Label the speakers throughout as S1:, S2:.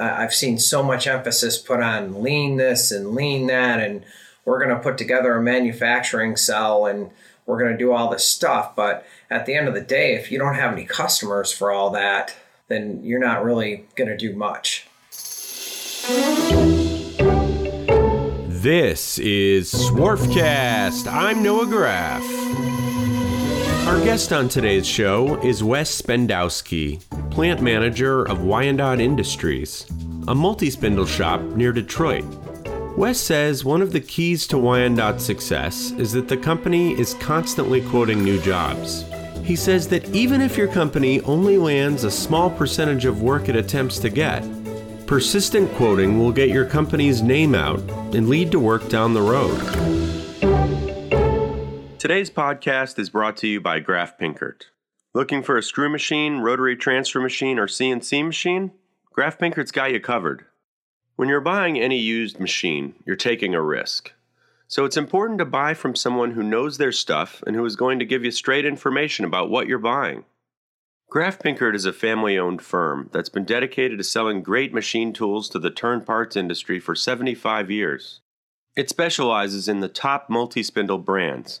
S1: I've seen so much emphasis put on lean this and lean that, and we're going to put together a manufacturing cell and we're going to do all this stuff. But at the end of the day, if you don't have any customers for all that, then you're not really going to do much.
S2: This is Swarfcast. I'm Noah Graff. Our guest on today's show is Wes Spendowski, plant manager of Wyandotte Industries, a multi spindle shop near Detroit. Wes says one of the keys to Wyandotte's success is that the company is constantly quoting new jobs. He says that even if your company only lands a small percentage of work it attempts to get, persistent quoting will get your company's name out and lead to work down the road. Today's podcast is brought to you by Graff Pinkert. Looking for a screw machine, rotary transfer machine, or CNC machine? Graff Pinkert's got you covered. When you're buying any used machine, you're taking a risk. So it's important to buy from someone who knows their stuff and who is going to give you straight information about what you're buying. Graff Pinkert is a family owned firm that's been dedicated to selling great machine tools to the turn parts industry for 75 years. It specializes in the top multi spindle brands,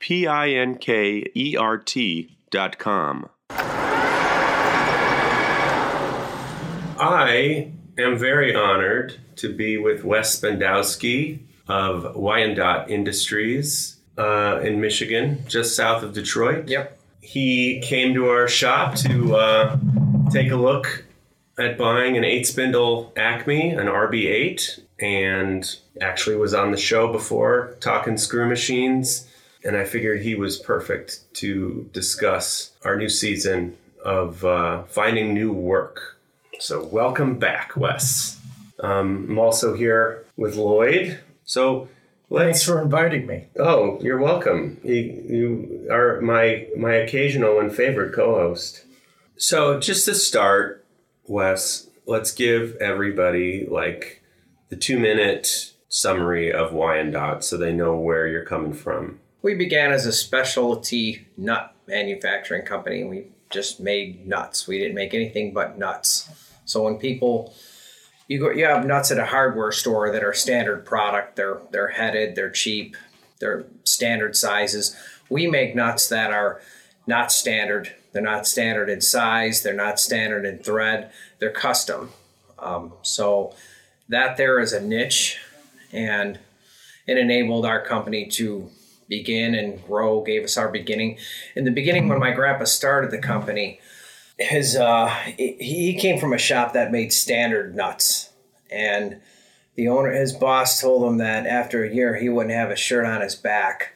S2: www.graffpinkert.com. I am very honored to be with Wes Spendowski of Wyandotte Industries uh, in Michigan, just south of Detroit.
S1: Yep.
S2: He came to our shop to uh, take a look at buying an eight spindle Acme, an RB8, and actually was on the show before talking screw machines. And I figured he was perfect to discuss our new season of uh, finding new work. So, welcome back, Wes. Um, I'm also here with Lloyd. So,
S3: Thanks
S2: let's.
S3: for inviting me.
S2: Oh, you're welcome. You, you are my my occasional and favorite co-host. So, just to start, Wes, let's give everybody like the two minute summary of Wyandotte so they know where you're coming from.
S1: We began as a specialty nut manufacturing company. We just made nuts. We didn't make anything but nuts. So when people you go you have nuts at a hardware store that are standard product, they're they're headed, they're cheap, they're standard sizes. We make nuts that are not standard. They're not standard in size, they're not standard in thread, they're custom. Um, so that there is a niche and it enabled our company to begin and grow, gave us our beginning. In the beginning, when my grandpa started the company, his uh, he came from a shop that made standard nuts, and the owner, his boss, told him that after a year he wouldn't have a shirt on his back.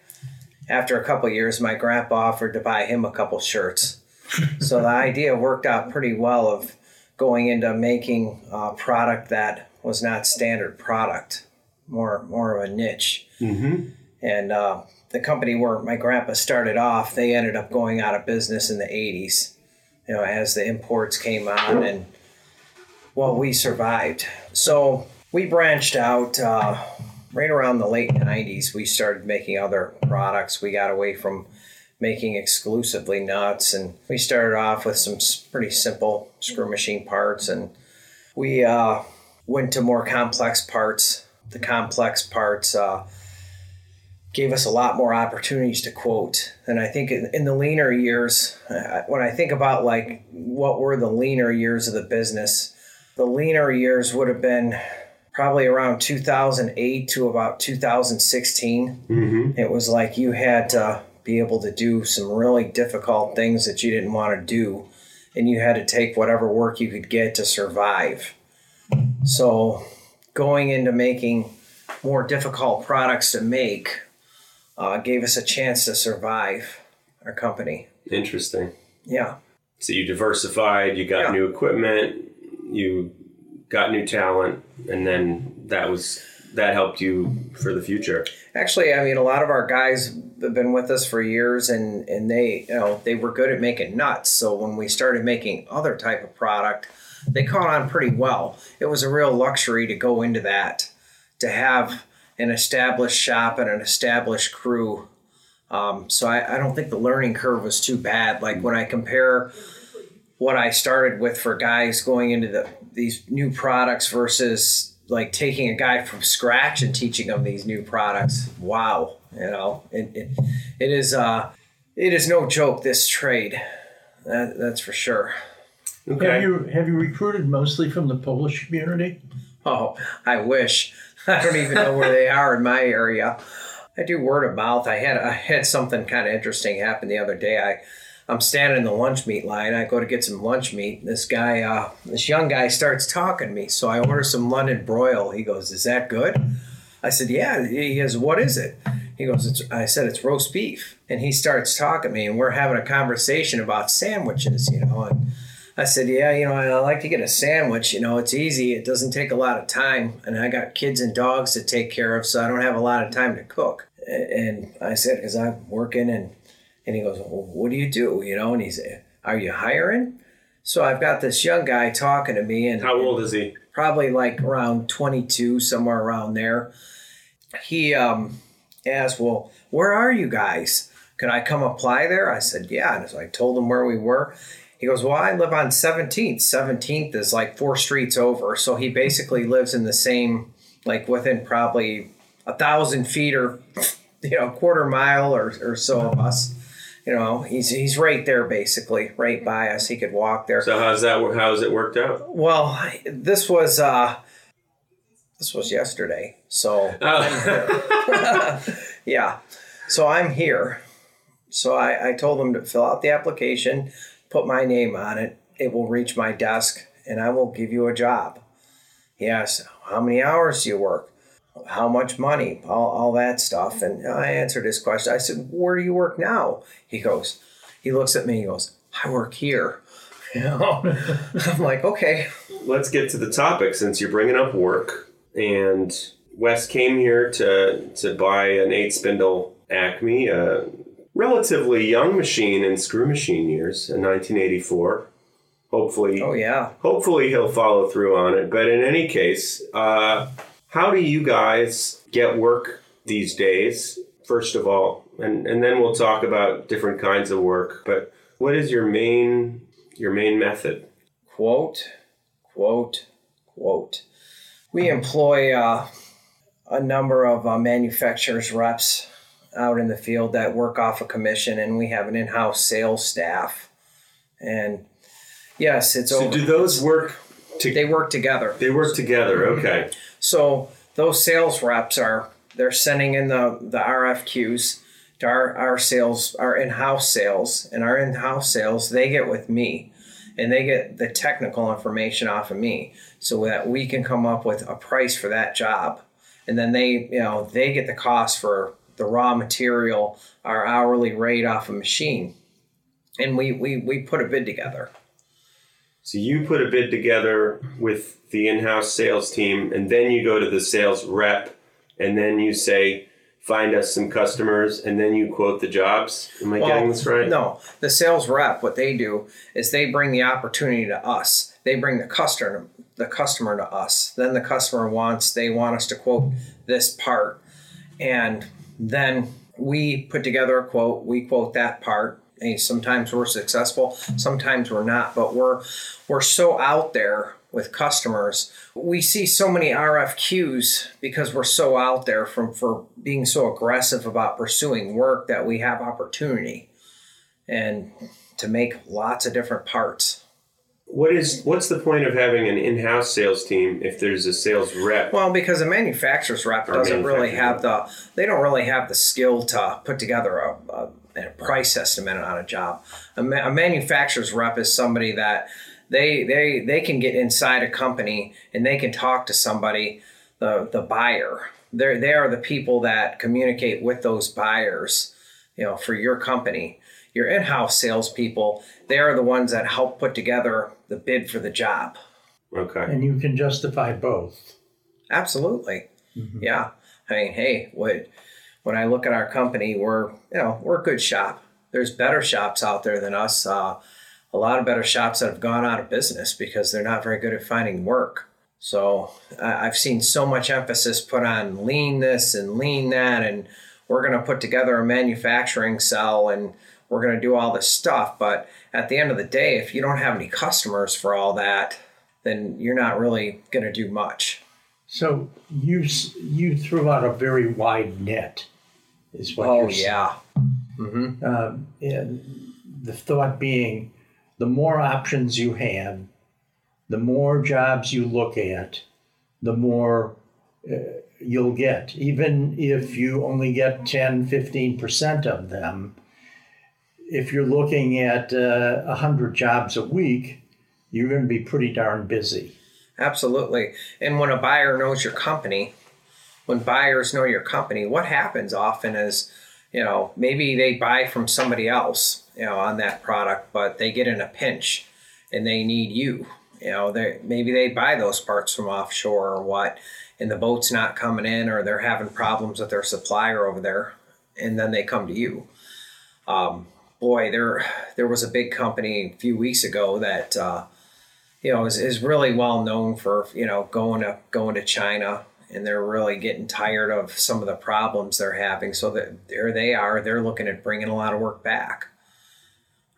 S1: After a couple years, my grandpa offered to buy him a couple shirts. so the idea worked out pretty well of going into making a product that was not standard product, more more of a niche.
S2: Mm-hmm.
S1: And uh, the company where my grandpa started off, they ended up going out of business in the 80s, you know, as the imports came on and, well, we survived. So we branched out uh, right around the late 90s. We started making other products. We got away from making exclusively nuts and we started off with some pretty simple screw machine parts and we uh, went to more complex parts. The complex parts, uh, gave us a lot more opportunities to quote. And I think in, in the leaner years, uh, when I think about like what were the leaner years of the business, the leaner years would have been probably around 2008 to about 2016.
S2: Mm-hmm.
S1: It was like you had to be able to do some really difficult things that you didn't want to do, and you had to take whatever work you could get to survive. So, going into making more difficult products to make uh, gave us a chance to survive our company.
S2: Interesting.
S1: Yeah.
S2: So you diversified, you got
S1: Yeah.
S2: new equipment, you got new talent, and then that was that helped you for the future.
S1: Actually, I mean, a lot of our guys have been with us for years, and and they you know they were good at making nuts. So when we started making other type of product, they caught on pretty well. It was a real luxury to go into that, to have an established shop and an established crew. Um, so I, I don't think the learning curve was too bad. Like when I compare what I started with for guys going into the these new products versus like taking a guy from scratch and teaching them these new products. Wow, you know, it, it, it is uh, it is no joke this trade. That, that's for sure.
S3: Okay. Have you have you recruited mostly from the Polish community?
S1: Oh, I wish. I don't even know where they are in my area. I do word of mouth. I had I had something kind of interesting happen the other day. I I'm standing in the lunch meat line. I go to get some lunch meat. This guy, uh, this young guy, starts talking to me. So I order some London broil. He goes, "Is that good?" I said, "Yeah." He goes, "What is it?" He goes, "I said it's roast beef." And he starts talking to me, and we're having a conversation about sandwiches, you know, and I said, yeah, you know, I like to get a sandwich. You know, it's easy. It doesn't take a lot of time, and I got kids and dogs to take care of, so I don't have a lot of time to cook. And I said, because I'm working, and and he goes, well, what do you do? You know, and he said, are you hiring? So I've got this young guy talking to me, and
S2: how old is he?
S1: Probably like around 22, somewhere around there. He um, asked, well, where are you guys? Can I come apply there? I said, yeah. And so I told him where we were he goes, Well, I live on 17th. 17th is like four streets over. So he basically lives in the same, like within probably a thousand feet or, you know, quarter mile or, or so of us. You know, he's he's right there basically, right by us. He could walk there.
S2: So how's that? How's it worked out?
S1: Well, this was uh, this was yesterday. So oh. yeah, so I'm here. So I, I told him to fill out the application put my name on it. It will reach my desk and I will give you a job. Yes, how many hours do you work? How much money? All, all that stuff. And I answered his question. I said, Where do you work now? He goes, He looks at me, he goes, I work here. I'm like, Okay.
S2: Let's get to the topic since you're bringing up work. And Wes came here to, to buy an eight spindle Acme, a relatively young machine in screw machine years in 1984. Hopefully,
S1: oh yeah.
S2: Hopefully he'll follow through on it. But in any case, uh, how do you guys get work these days? First of all, and and then we'll talk about different kinds of work. But what is your main your main method?
S1: Quote, quote, quote. We employ uh, a number of uh, manufacturers reps out in the field that work off a commission, and we have an in-house sales staff. And yes, it's
S2: so.
S1: Over.
S2: Do those work?
S1: To, they work together.
S2: They work together. Okay.
S1: So those sales reps are they're sending in the the RFQs to our our sales our in-house sales, and our in-house sales they get with me, and they get the technical information off of me, so that we can come up with a price for that job, and then they you know they get the cost for the raw material, our hourly rate off a machine. And we, we, we put a bid together.
S2: So you put a bid together with the in-house sales team, and then you go to the sales rep, and then you say, "Find us some customers," and then you quote the jobs. Am I well, getting this right?
S1: No, the sales rep. What they do is they bring the opportunity to us. They bring the customer the customer to us. Then the customer wants they want us to quote this part, and then we put together a quote, we quote that part. Sometimes we're successful, sometimes we're not, but we're we're so out there with customers. We see so many RFQs because we're so out there from for being so aggressive about pursuing work that we have opportunity and to make lots of different parts
S2: what is what's the point of having an in-house sales team if there's a sales rep?
S1: Well, because a manufacturer's rep doesn't really have the they don't really have the skill to put together a, a, a price estimate on a job. A, ma- a, manufacturer's rep is somebody that they they they can get inside a company and they can talk to somebody the the buyer. They they are the people that communicate with those buyers, you know, for your company your in-house salespeople, they are the ones that help put together the bid for the job.
S2: Okay.
S3: and you can justify both.
S1: Absolutely. Yeah. I mean, hey, what when I look at our company, we're you know we're a good shop. There's better shops out there than us. Uh, a lot of better shops that have gone out of business because they're not very good at finding work. So I I've seen so much emphasis put on lean this and lean that, and we're going to put together a manufacturing cell and we're going to do all this stuff. But at the end of the day, if you don't have any customers for all that, then you're not really going to do much.
S3: So you you threw out a very wide net, is what
S1: Oh
S3: you're saying.
S1: yeah. Mm-hmm.
S3: Um, and the thought being, the more options you have, the more jobs you look at, the more uh, you'll get. Even if you only get 10, 15% of them, if you're looking at uh, 100 jobs a week, you're going to be pretty darn busy.
S1: Absolutely. And when a buyer knows your company, when buyers know your company, what happens often is, you know, maybe they buy from somebody else, you know, on that product, but they get in a pinch and they need you. You know, they maybe they buy those parts from offshore or what, and the boat's not coming in or they're having problems with their supplier over there, and then they come to you. Um, boy, there there was a big company a few weeks ago that uh, you know is, is really well known for you know going to going to China and they're really getting tired of some of the problems they're having. So that there they are, they're looking at bringing a lot of work back.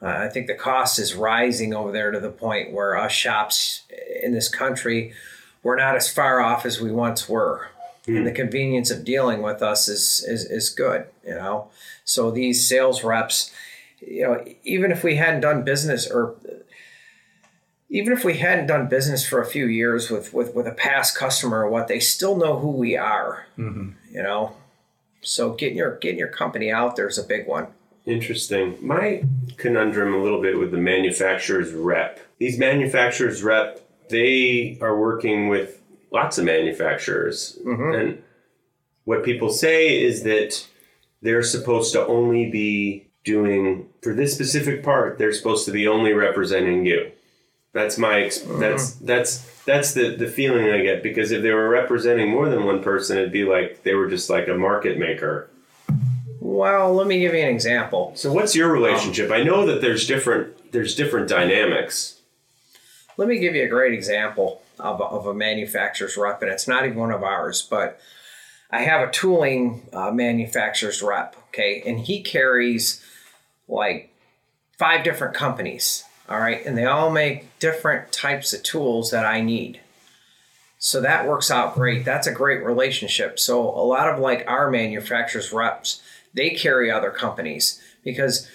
S1: Uh, I think the cost is rising over there to the point where us shops in this country we're not as far off as we once were. And the convenience of dealing with us is, is is good, you know. So these sales reps, you know, even if we hadn't done business or even if we hadn't done business for a few years with with, with a past customer or what, they still know who we are. Mm-hmm. You know. So getting your getting your company out there is a big one.
S2: Interesting. My conundrum a little bit with the manufacturer's rep. These manufacturers rep, they are working with lots of manufacturers. Mm-hmm. And what people say is that they're supposed to only be doing for this specific part, they're supposed to be only representing you. That's my ex- that's that's that's the the feeling I get because if they were representing more than one person, it'd be like they were just like a market maker.
S1: Well, let me give you an example.
S2: So what's your relationship? I know that there's different there's different dynamics.
S1: Let me give you a great example of a, of a manufacturer's rep, and it's not even one of ours, but I have a tooling uh, manufacturer's rep, okay, and he carries like five different companies, all right, and they all make different types of tools that I need. So that works out great. That's a great relationship. So a lot of like our manufacturers reps, they carry other companies because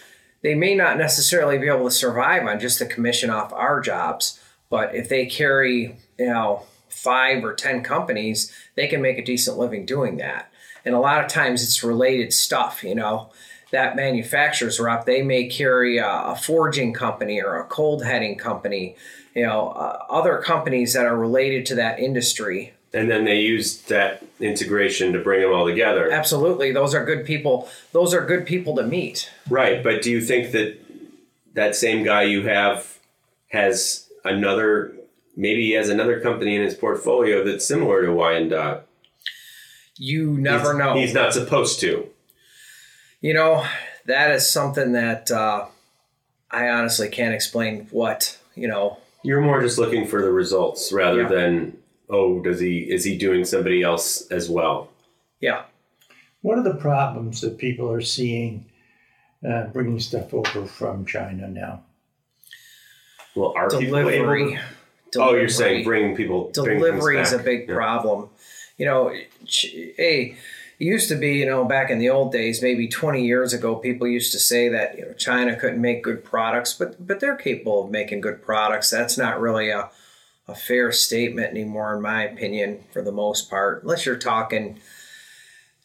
S1: they may not necessarily be able to survive on just the commission off our jobs, but if they carry, you know, five or 10 companies, they can make a decent living doing that. And a lot of times it's related stuff, you know. That manufacturer's rep, they may carry a, a forging company or a cold heading company, you know, uh, other companies that are related to that industry.
S2: And then they use that integration to bring them all together.
S1: Absolutely, those are good people. Those are good people to meet.
S2: Right, but do you think that that same guy you have has another maybe he has another company in his portfolio that's similar to Wyandotte?
S1: You never
S2: he's,
S1: know.
S2: He's not supposed to.
S1: You know, that is something that uh, I honestly can't explain what, you know,
S2: You're more just looking for the results rather
S1: Yeah.
S2: than oh, does he is he doing somebody else as well?
S1: yeah.
S3: What are the problems that people are seeing uh, bringing stuff over from China now?
S2: Well, are people able
S1: Delivery.
S2: Oh, you're saying bringing people bring
S1: delivery is a big
S2: Yeah.
S1: problem. You know, ch- hey, it used to be, you know, back in the old days, maybe 20 years ago, people used to say that you know China couldn't make good products, but but they're capable of making good products. That's not really a a fair statement anymore, in my opinion, for the most part. Unless you're talking,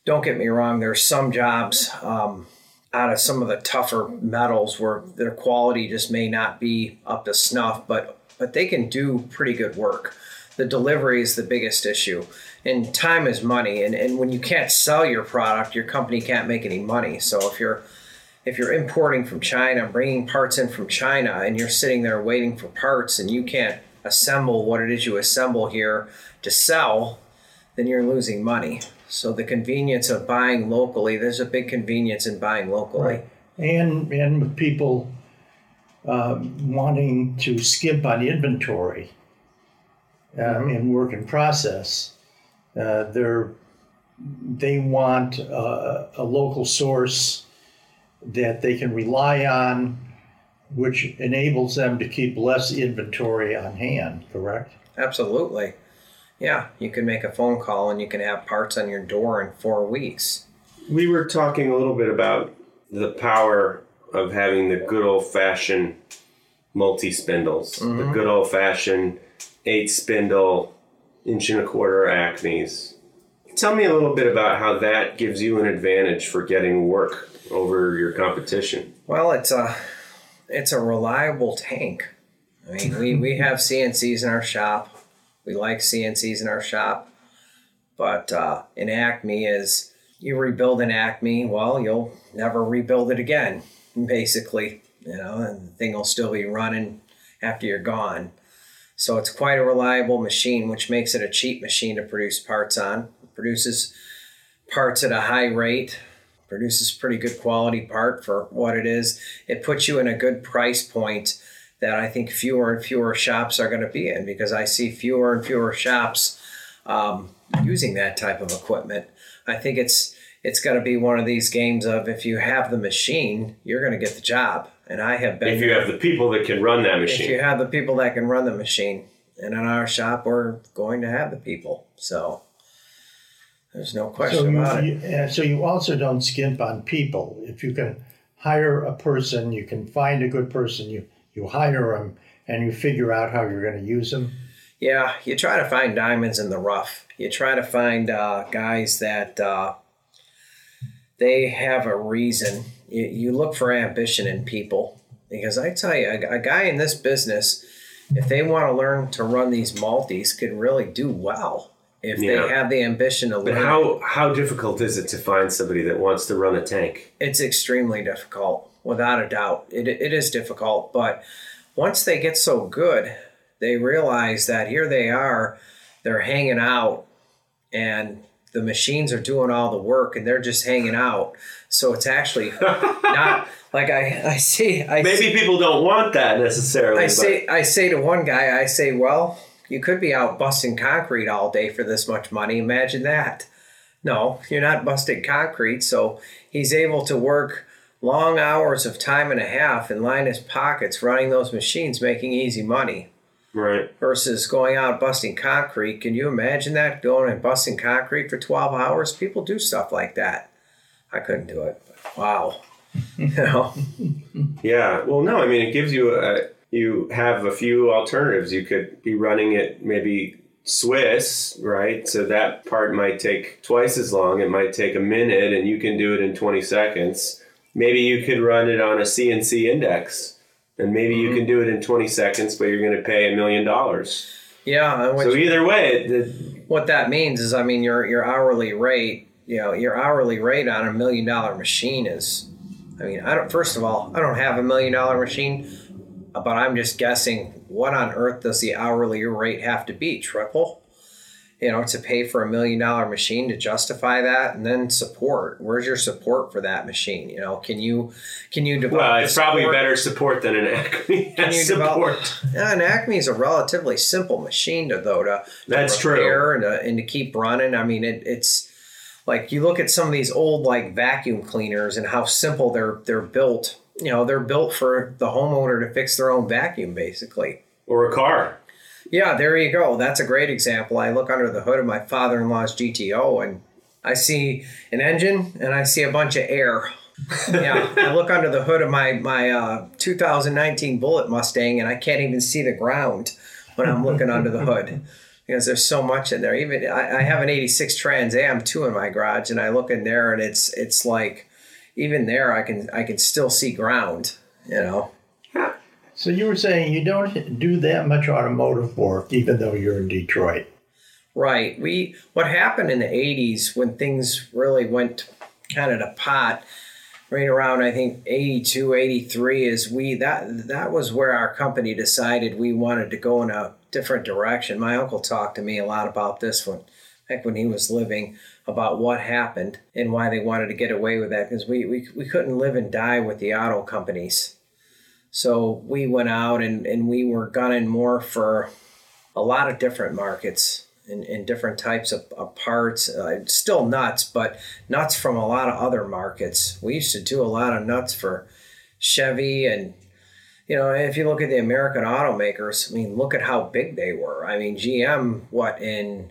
S1: don't get me wrong, there's some jobs um, out of some of the tougher metals where their quality just may not be up to snuff, but but they can do pretty good work. The delivery is the biggest issue, and time is money. And, and when you can't sell your product, your company can't make any money. So if you're if you're importing from China, bringing parts in from China, and you're sitting there waiting for parts, and you can't assemble what it is you assemble here to sell, then you're losing money. So the convenience of buying locally, there's a big convenience in buying locally.
S3: Right. And and with people um, wanting to skip on inventory um, in work in process, uh, they're they want uh, a local source that they can rely on, which enables them to keep less inventory on hand. Correct?
S1: Absolutely. Yeah, you can make a phone call and you can have parts on your door in four weeks.
S2: We were talking a little bit about the power of having the good old fashioned multi spindles, mm-hmm. the good old fashioned eight spindle, inch and a quarter Acmes. Tell me a little bit about how that gives you an advantage for getting work over your competition.
S1: Well, it's a it's a reliable tank. I mean, we, we have CNCs in our shop. We like CNCs in our shop, but uh, an Acme is you rebuild an Acme, well, you'll never rebuild it again, basically. You know, and the thing will still be running after you're gone. So it's quite a reliable machine, which makes it a cheap machine to produce parts on. It produces parts at a high rate, produces pretty good quality part for what it is. It puts you in a good price point that I think fewer and fewer shops are going to be in because I see fewer and fewer shops um, using that type of equipment. I think it's it's going to be one of these games of if you have the machine, you're going to get the job. And I have been.
S2: If you have the people that can run that machine.
S1: If you have the people that can run the machine, and in our shop, we're going to have the people. So there's no question
S3: so
S1: about
S3: you, it. so you also don't skimp on people. If you can hire a person, you can find a good person. You you hire them and you figure out how you're going to use them.
S1: Yeah, you try to find diamonds in the rough. You try to find uh, guys that uh, they have a reason. You, you, look for ambition in people because I tell you, a, a guy in this business, if they want to learn to run these multis, could really do well if yeah. they have the ambition to
S2: learn. But how how difficult is it to find somebody that wants to run a tank?
S1: It's extremely difficult without a doubt. It, it is difficult, but once they get so good, they realize that here they are, they're hanging out, and the machines are doing all the work, and they're just hanging out. So it's actually not like I, I see. I
S2: Maybe
S1: see,
S2: people don't want that necessarily.
S1: I say I say to one guy, I say, well, you could be out busting concrete all day for this much money. Imagine that. No, you're not busting concrete. So he's able to work long hours of time and a half and line his pockets running those machines, making easy money.
S2: Right.
S1: Versus going out busting concrete. Can you imagine that? Going and busting concrete for 12 hours? People do stuff like that. I couldn't do it. Wow. you know?
S2: Yeah. Well, no, I mean, it gives you a, you have a few alternatives. You could be running it maybe Swiss, right? So that part might take twice as long. It might take a minute and you can do it in 20 seconds maybe you could run it on a CNC index and maybe mm-hmm. you can do it in 20 seconds, but you're going to pay a million dollars.
S1: Yeah.
S2: So either way, the,
S1: what that means is, I mean, your your hourly rate, you know, your hourly rate on a million dollar machine is, I mean, I don't. First of all, I don't have a million dollar machine, but I'm just guessing. What on earth does the hourly rate have to be? Triple? You know, to pay for a million dollar machine to justify that, and then support. Where's your support for that machine? You know, can you can you develop?
S2: Well, it's probably better support than an Acme.
S1: Can you support? Develop, yeah, an Acme is a relatively simple machine to though to, to
S2: that's true
S1: and to, and to keep running. I mean, it, it's like you look at some of these old like vacuum cleaners and how simple they're they're built. You know, they're built for the homeowner to fix their own vacuum, basically,
S2: or a car.
S1: Yeah, there you go. That's a great example. I look under the hood of my father in law's GTO and I see an engine and I see a bunch of air. yeah, I look under the hood of my my uh, 2019 Bullitt Mustang and I can't even see the ground when I'm looking under the hood because there's so much in there. Even I, I have an 86 Trans Am 2 in my garage and I look in there and it's it's like even there I can I can still see ground. You know.
S3: So you were saying you don't do that much automotive work, even though you're in Detroit.
S1: Right. We what happened in the '80s when things really went kind of to pot, right around I think 82, 83 is we that that was where our company decided we wanted to go in a different direction. My uncle talked to me a lot about this one back when he was living about what happened and why they wanted to get away with that because we, we, we couldn't live and die with the auto companies. So we went out and, and we were gunning more for a lot of different markets and, and different types of, of parts. Uh, still nuts, but nuts from a lot of other markets. We used to do a lot of nuts for Chevy and you know, if you look at the American automakers, I mean, look at how big they were. I mean, GM, what in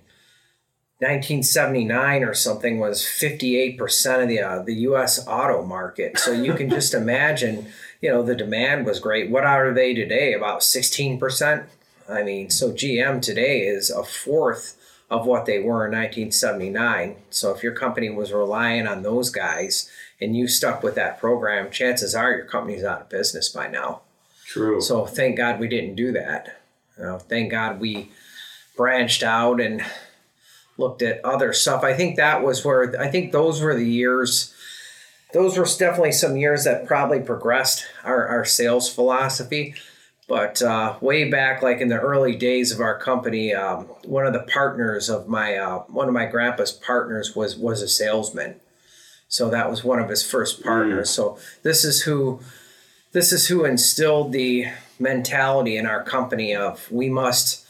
S1: 1979 or something was 58% of the uh, the U.S. auto market. So you can just imagine, you know, the demand was great. What are they today? About 16%. I mean, so GM today is a fourth of what they were in 1979. So if your company was relying on those guys and you stuck with that program, chances are your company's out of business by now.
S2: True.
S1: So thank God we didn't do that. You know, thank God we branched out and looked at other stuff. I think that was where I think those were the years. Those were definitely some years that probably progressed our, our sales philosophy. But uh, way back, like in the early days of our company, um, one of the partners of my uh, one of my grandpa's partners was was a salesman. So that was one of his first partners. Mm. So this is who this is who instilled the mentality in our company of we must,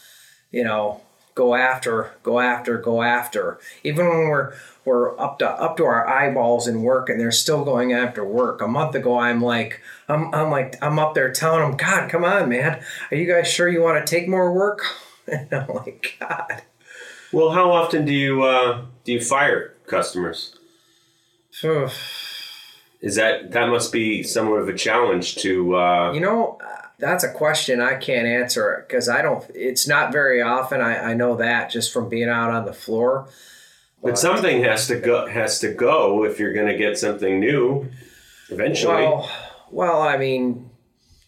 S1: you know, go after, go after, go after. Even when we're we're up to up to our eyeballs in work and they're still going after work. A month ago I'm like I'm I'm like I'm up there telling them, God, come on, man. Are you guys sure you want to take more work? And I'm like, God.
S2: Well, how often do you uh, do you fire customers? Is that that must be somewhat of a challenge to uh...
S1: You know, that's a question I can't answer because I don't. It's not very often. I, I know that just from being out on the floor.
S2: But, but something has to go. Has to go if you're going to get something new. Eventually.
S1: Well, well, I mean,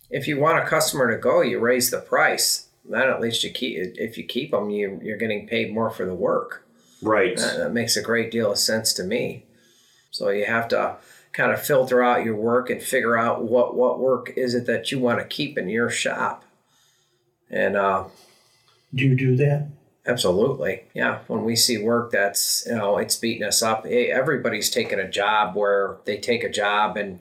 S1: if you want a customer to go, you raise the price. Then at least you keep. If you keep them, you you're getting paid more for the work.
S2: Right.
S1: That, that makes a great deal of sense to me. So you have to kind of filter out your work and figure out what what work is it that you want to keep in your shop. And uh,
S3: do you do that?
S1: Absolutely, yeah. When we see work that's you know it's beating us up, everybody's taking a job where they take a job and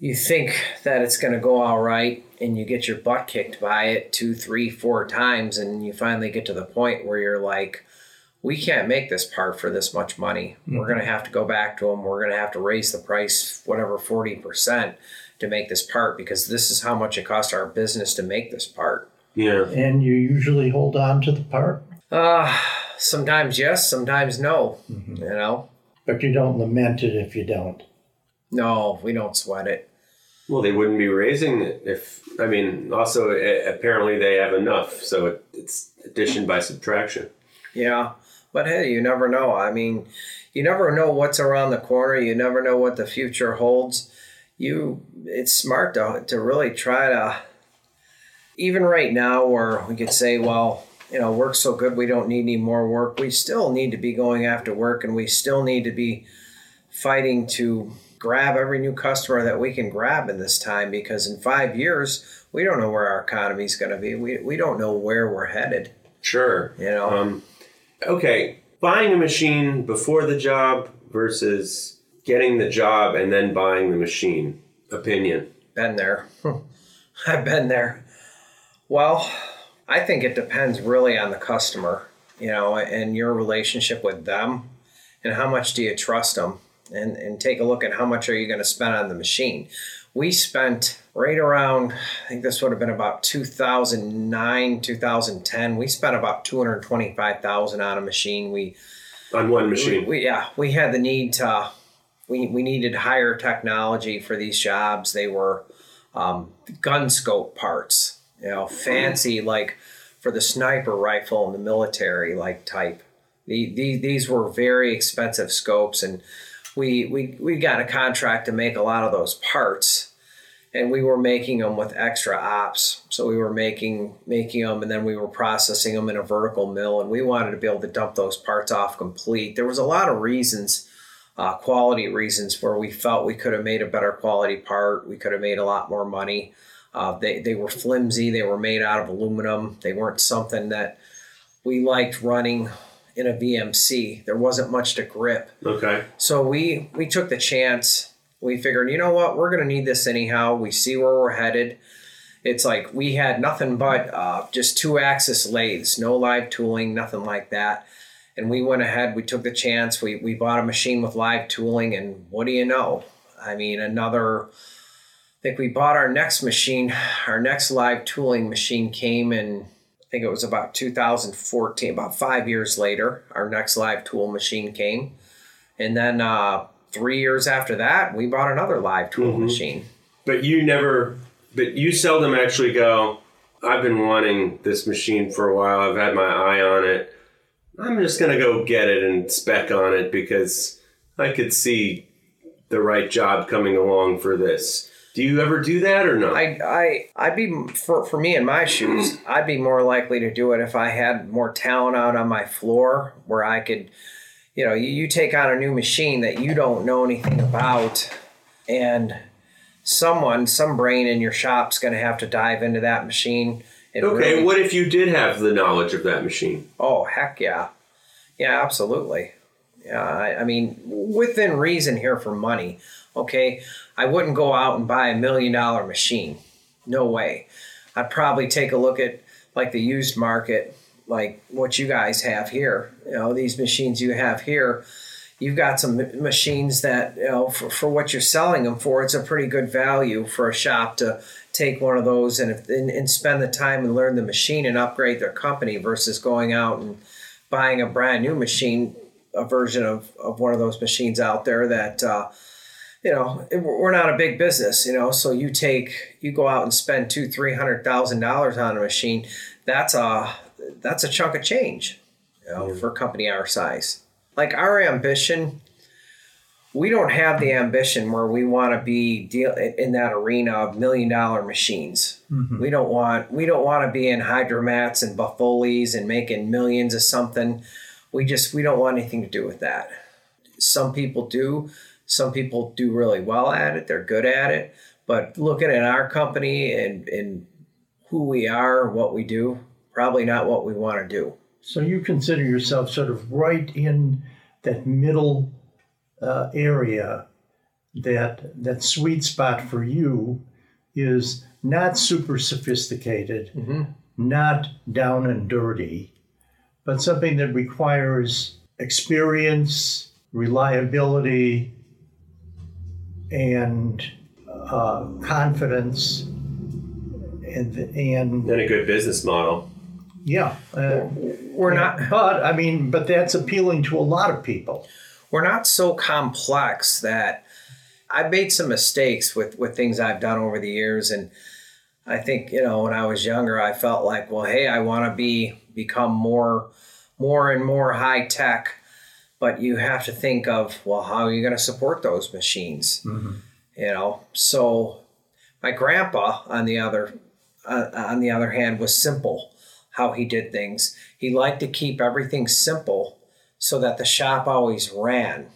S1: you think that it's going to go all right and you get your butt kicked by it two three four times and you finally get to the point where you're like we can't make this part for this much money. Mm-hmm. We're going to have to go back to them. We're going to have to raise the price, whatever, 40% to make this part because this is how much it costs our business to make this part.
S2: Yeah.
S3: And you usually hold on to the part?
S1: Uh, sometimes yes, sometimes no. Mm-hmm. You know?
S3: But you don't lament it if you don't.
S1: No, we don't sweat it.
S2: Well, they wouldn't be raising it if, I mean, also apparently they have enough. So it, it's addition by subtraction.
S1: Yeah. But hey, you never know. I mean, you never know what's around the corner. You never know what the future holds. You, it's smart to to really try to. Even right now, where we could say, well, you know, work's so good, we don't need any more work. We still need to be going after work, and we still need to be fighting to grab every new customer that we can grab in this time because in five years we don't know where our economy is going to be we, we don't know where we're headed
S2: sure
S1: you know um,
S2: okay, buying a machine before the job versus getting the job and then buying the machine. Opinion.
S1: Been there. I've been there. Well, I think it depends really on the customer, you know, and your relationship with them and how much do you trust them? And, and take a look at how much are you going to spend on the machine. We spent right around i think this would have been about 2009 2010 we spent about 225000 on a machine. We
S2: on one machine.
S1: we, we, yeah we had the need to we, we needed higher technology for these jobs. They were um, gun scope parts you know fancy like for the sniper rifle in the military like type the, the, these were very expensive scopes and we, we, we got a contract to make a lot of those parts and we were making them with extra ops. So we were making making them, and then we were processing them in a vertical mill, and we wanted to be able to dump those parts off complete. There was a lot of reasons, uh, quality reasons, where we felt we could have made a better quality part. We could have made a lot more money. Uh, they they were flimsy. They were made out of aluminum. They weren't something that we liked running in a VMC. There wasn't much to grip.
S2: Okay.
S1: So we we took the chance. We figured, you know what, we're going to need this anyhow. We see where we're headed. It's like we had nothing but uh, just two axis lathes, no live tooling, nothing like that. And we went ahead. We took the chance. We we bought a machine with live tooling, and what do you know? I mean, another. I think we bought our next machine. Our next live tooling machine came in I think it was about 2014, about five years later, our next live tool machine came. And then uh, three years after that, we bought another live tool
S2: Mhm.
S1: machine.
S2: But you never, but you seldom actually go, I've been wanting this machine for a while. I've had my eye on it. I'm just going to go get it and spec on it because I could see the right job coming along for this. Do you ever do that or not?
S1: I, I, I'd be, for, for me in my shoes, I'd be more likely to do it if I had more talent out on my floor where I could, you know, you, you take on a new machine that you don't know anything about and someone, some brain in your shop's going to have to dive into that machine. And
S2: okay,
S1: really-
S2: what if you did have the knowledge of that machine?
S1: Oh, heck yeah. Yeah, absolutely. Yeah, I, I mean, within reason here for money. Okay, I wouldn't go out and buy a million dollar machine. No way. I'd probably take a look at like the used market, like what you guys have here. You know, these machines you have here. You've got some machines that, you know, for, for what you're selling them for, it's a pretty good value for a shop to take one of those and, and, and spend the time and learn the machine and upgrade their company versus going out and buying a brand new machine, a version of, of one of those machines out there that, uh, you know, it- we're not a big business, you know, so you take, you go out and spend two, three hundred thousand dollars on a machine. That's a, that's a chunk of change, you know, for a company our size. Like our ambition, we don't have the ambition where we want to be deal in that arena of million dollar machines. Mm-hmm. We don't want we don't want to be in hydromats and buffolis and making millions of something. We just we don't want anything to do with that. Some people do. Some people do really well at it. They're good at it. But looking at our company and and who we are, what we do, probably not what we want to do.
S3: So you consider yourself sort of right in that middle uh, area. That that sweet spot for you is not super sophisticated, not down and dirty, but something that requires experience, reliability, and uh, confidence, and and
S2: And a good business model.
S3: yeah. Uh,
S1: We're not
S3: But I mean, but that's appealing to a lot of people.
S1: we're not so complex that I've made some mistakes with with things I've done over the years and I think you know when I was younger I felt like well hey I want to be become more more and more high tech but you have to think of well how are you going to support those machines you know so my grandpa on the other uh, on the other hand was simple how he did things he liked to keep everything simple so that the shop always ran.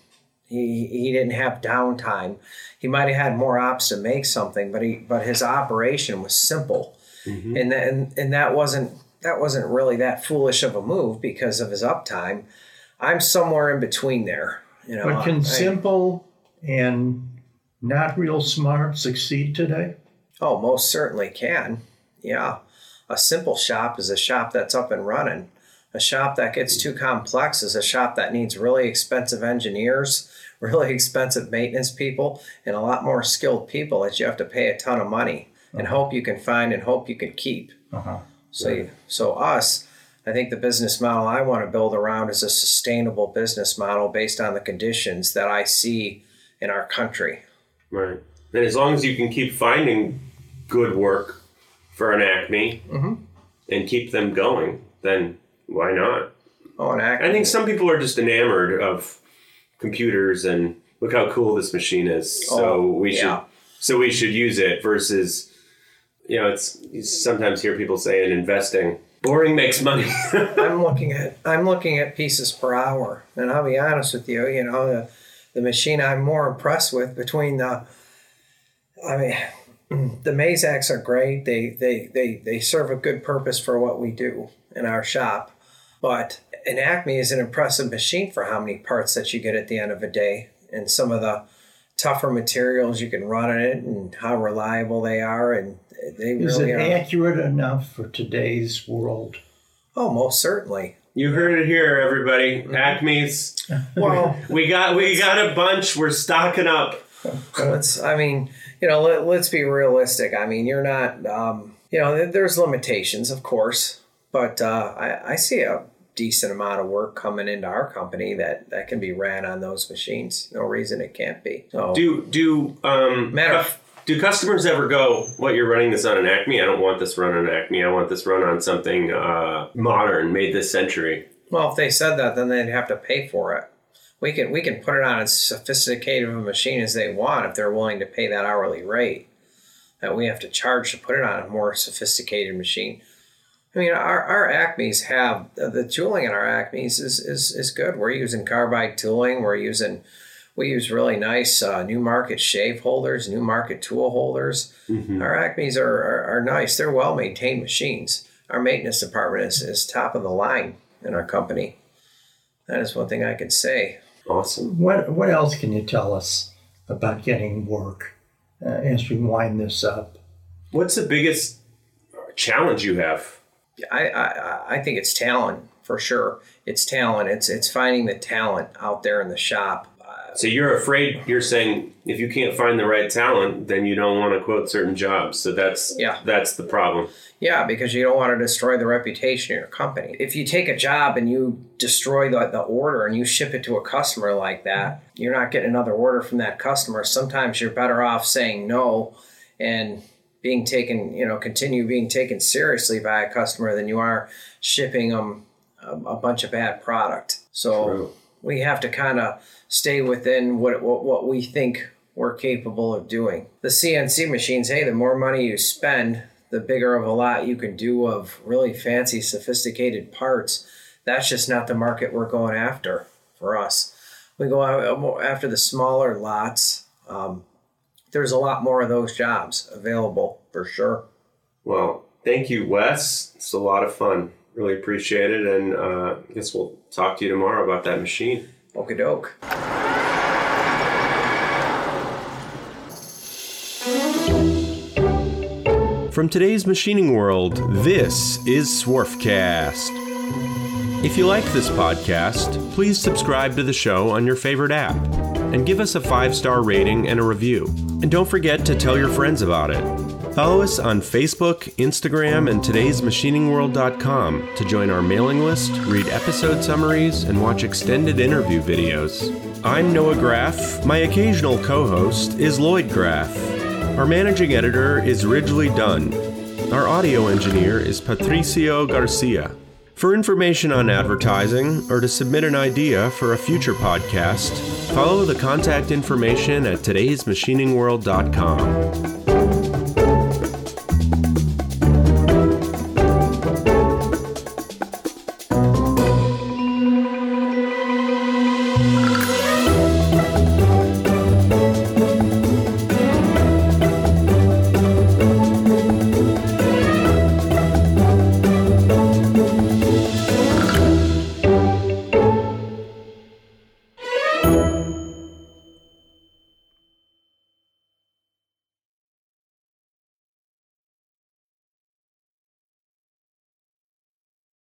S1: He, he didn't have downtime. He might have had more ops to make something, but he but his operation was simple, and that and, and that wasn't that wasn't really that foolish of a move because of his uptime. I'm somewhere in between there. You know,
S3: But can
S1: I-
S3: simple and not real smart succeed today?
S1: Oh, most certainly can. Yeah. A simple shop is a shop that's up and running. A shop that gets too complex is a shop that needs really expensive engineers, really expensive maintenance people, and a lot more skilled people that you have to pay a ton of money and hope you can find and hope you can keep.
S3: Uh-huh.
S1: So, you, so us, I think the business model I want to build around is a sustainable business model based on the conditions that I see in our country.
S2: Right. And as long as you can keep finding good work for an Acme mm-hmm. and keep them going, then why not?
S1: Oh, and act-
S2: I think some people are just enamored of computers and look how cool this machine is. Oh, so
S1: Oh,
S2: we should so we should use it versus you know, it's you sometimes hear people say in investing, boring makes money.
S1: I'm looking at I'm looking at pieces per hour, and I'll be honest with you. You know, the, the machine I'm more impressed with between the, I mean, the Mazaks are great. They, they, they, they serve a good purpose for what we do in our shop. But an Acme is an impressive machine for how many parts that you get at the end of a day and some of the tougher materials you can run in it and how reliable they are. And they
S3: Is
S1: really
S3: it
S1: are.
S3: accurate enough for today's world?
S1: Oh, most certainly.
S2: You heard it here, everybody. Acme's.
S1: Well,
S2: We got we got a bunch. We're stocking up.
S1: let's, I mean, you know, let, let's be realistic. I mean, you're not, um, you know, there's limitations, of course, but uh, I, I see a decent amount of work coming into our company that, that can be ran on those machines. No reason it can't be. So,
S2: Do do um
S1: Matter of-
S2: do customers ever go, "What you're running this on an Acme? I don't want this run on Acme. I want this run on something uh, modern, made this century."
S1: well, if they said that, then they'd have to pay for it. We can we can put it on as sophisticated of a machine as they want if they're willing to pay that hourly rate that we have to charge to put it on a more sophisticated machine. I mean, our, our Acmes have the, tooling in our Acmes is, is is good. We're using carbide tooling. We're using we use really nice uh, new market shave holders, new market tool holders. Our Acmes are, are, are nice. They're well maintained machines. Our maintenance department is, is top of the line in our company. That is one thing I can say.
S2: Awesome.
S3: What What else can you tell us about getting work uh, as we wind this up?
S2: What's the biggest challenge you have?
S1: I, I, I think it's talent for sure. It's talent. It's it's finding the talent out there in the shop.
S2: So you're afraid. You're saying if you can't find the right talent, then you don't want to quote certain jobs. So that's
S1: Yeah.
S2: that's the problem.
S1: Yeah, because you don't want to destroy the reputation of your company. If you take a job and you destroy the, the order and you ship it to a customer like that, you're not getting another order from that customer. Sometimes you're better off saying no and being taken, you know, continue being taken seriously by a customer than you are shipping them a, a bunch of bad product. So
S2: True.
S1: We have to kind of stay within what, what what we think we're capable of doing. The CNC machines, hey, the more money you spend, the bigger of a lot you can do of really fancy, sophisticated parts. That's just not the market we're going after for us. We go out- after the smaller lots. Um, there's a lot more of those jobs available for sure.
S2: Well, thank you, Wes. It's a lot of fun. Really appreciate it, and uh, I guess we'll talk to you tomorrow about that machine.
S1: Okie doke.
S2: From today's machining world, this is Swarfcast. If you like this podcast, please subscribe to the show on your favorite app and give us a five star rating and a review. And don't forget to tell your friends about it. Follow us on Facebook, Instagram, and today'smachiningworld.com to join our mailing list, read episode summaries, and watch extended interview videos. I'm Noah Graff. My occasional co host is Lloyd Graff. Our managing editor is Ridgely Dunn. Our audio engineer is Patricio Garcia. For information on advertising or to submit an idea for a future podcast, follow the contact information at today'smachiningworld.com.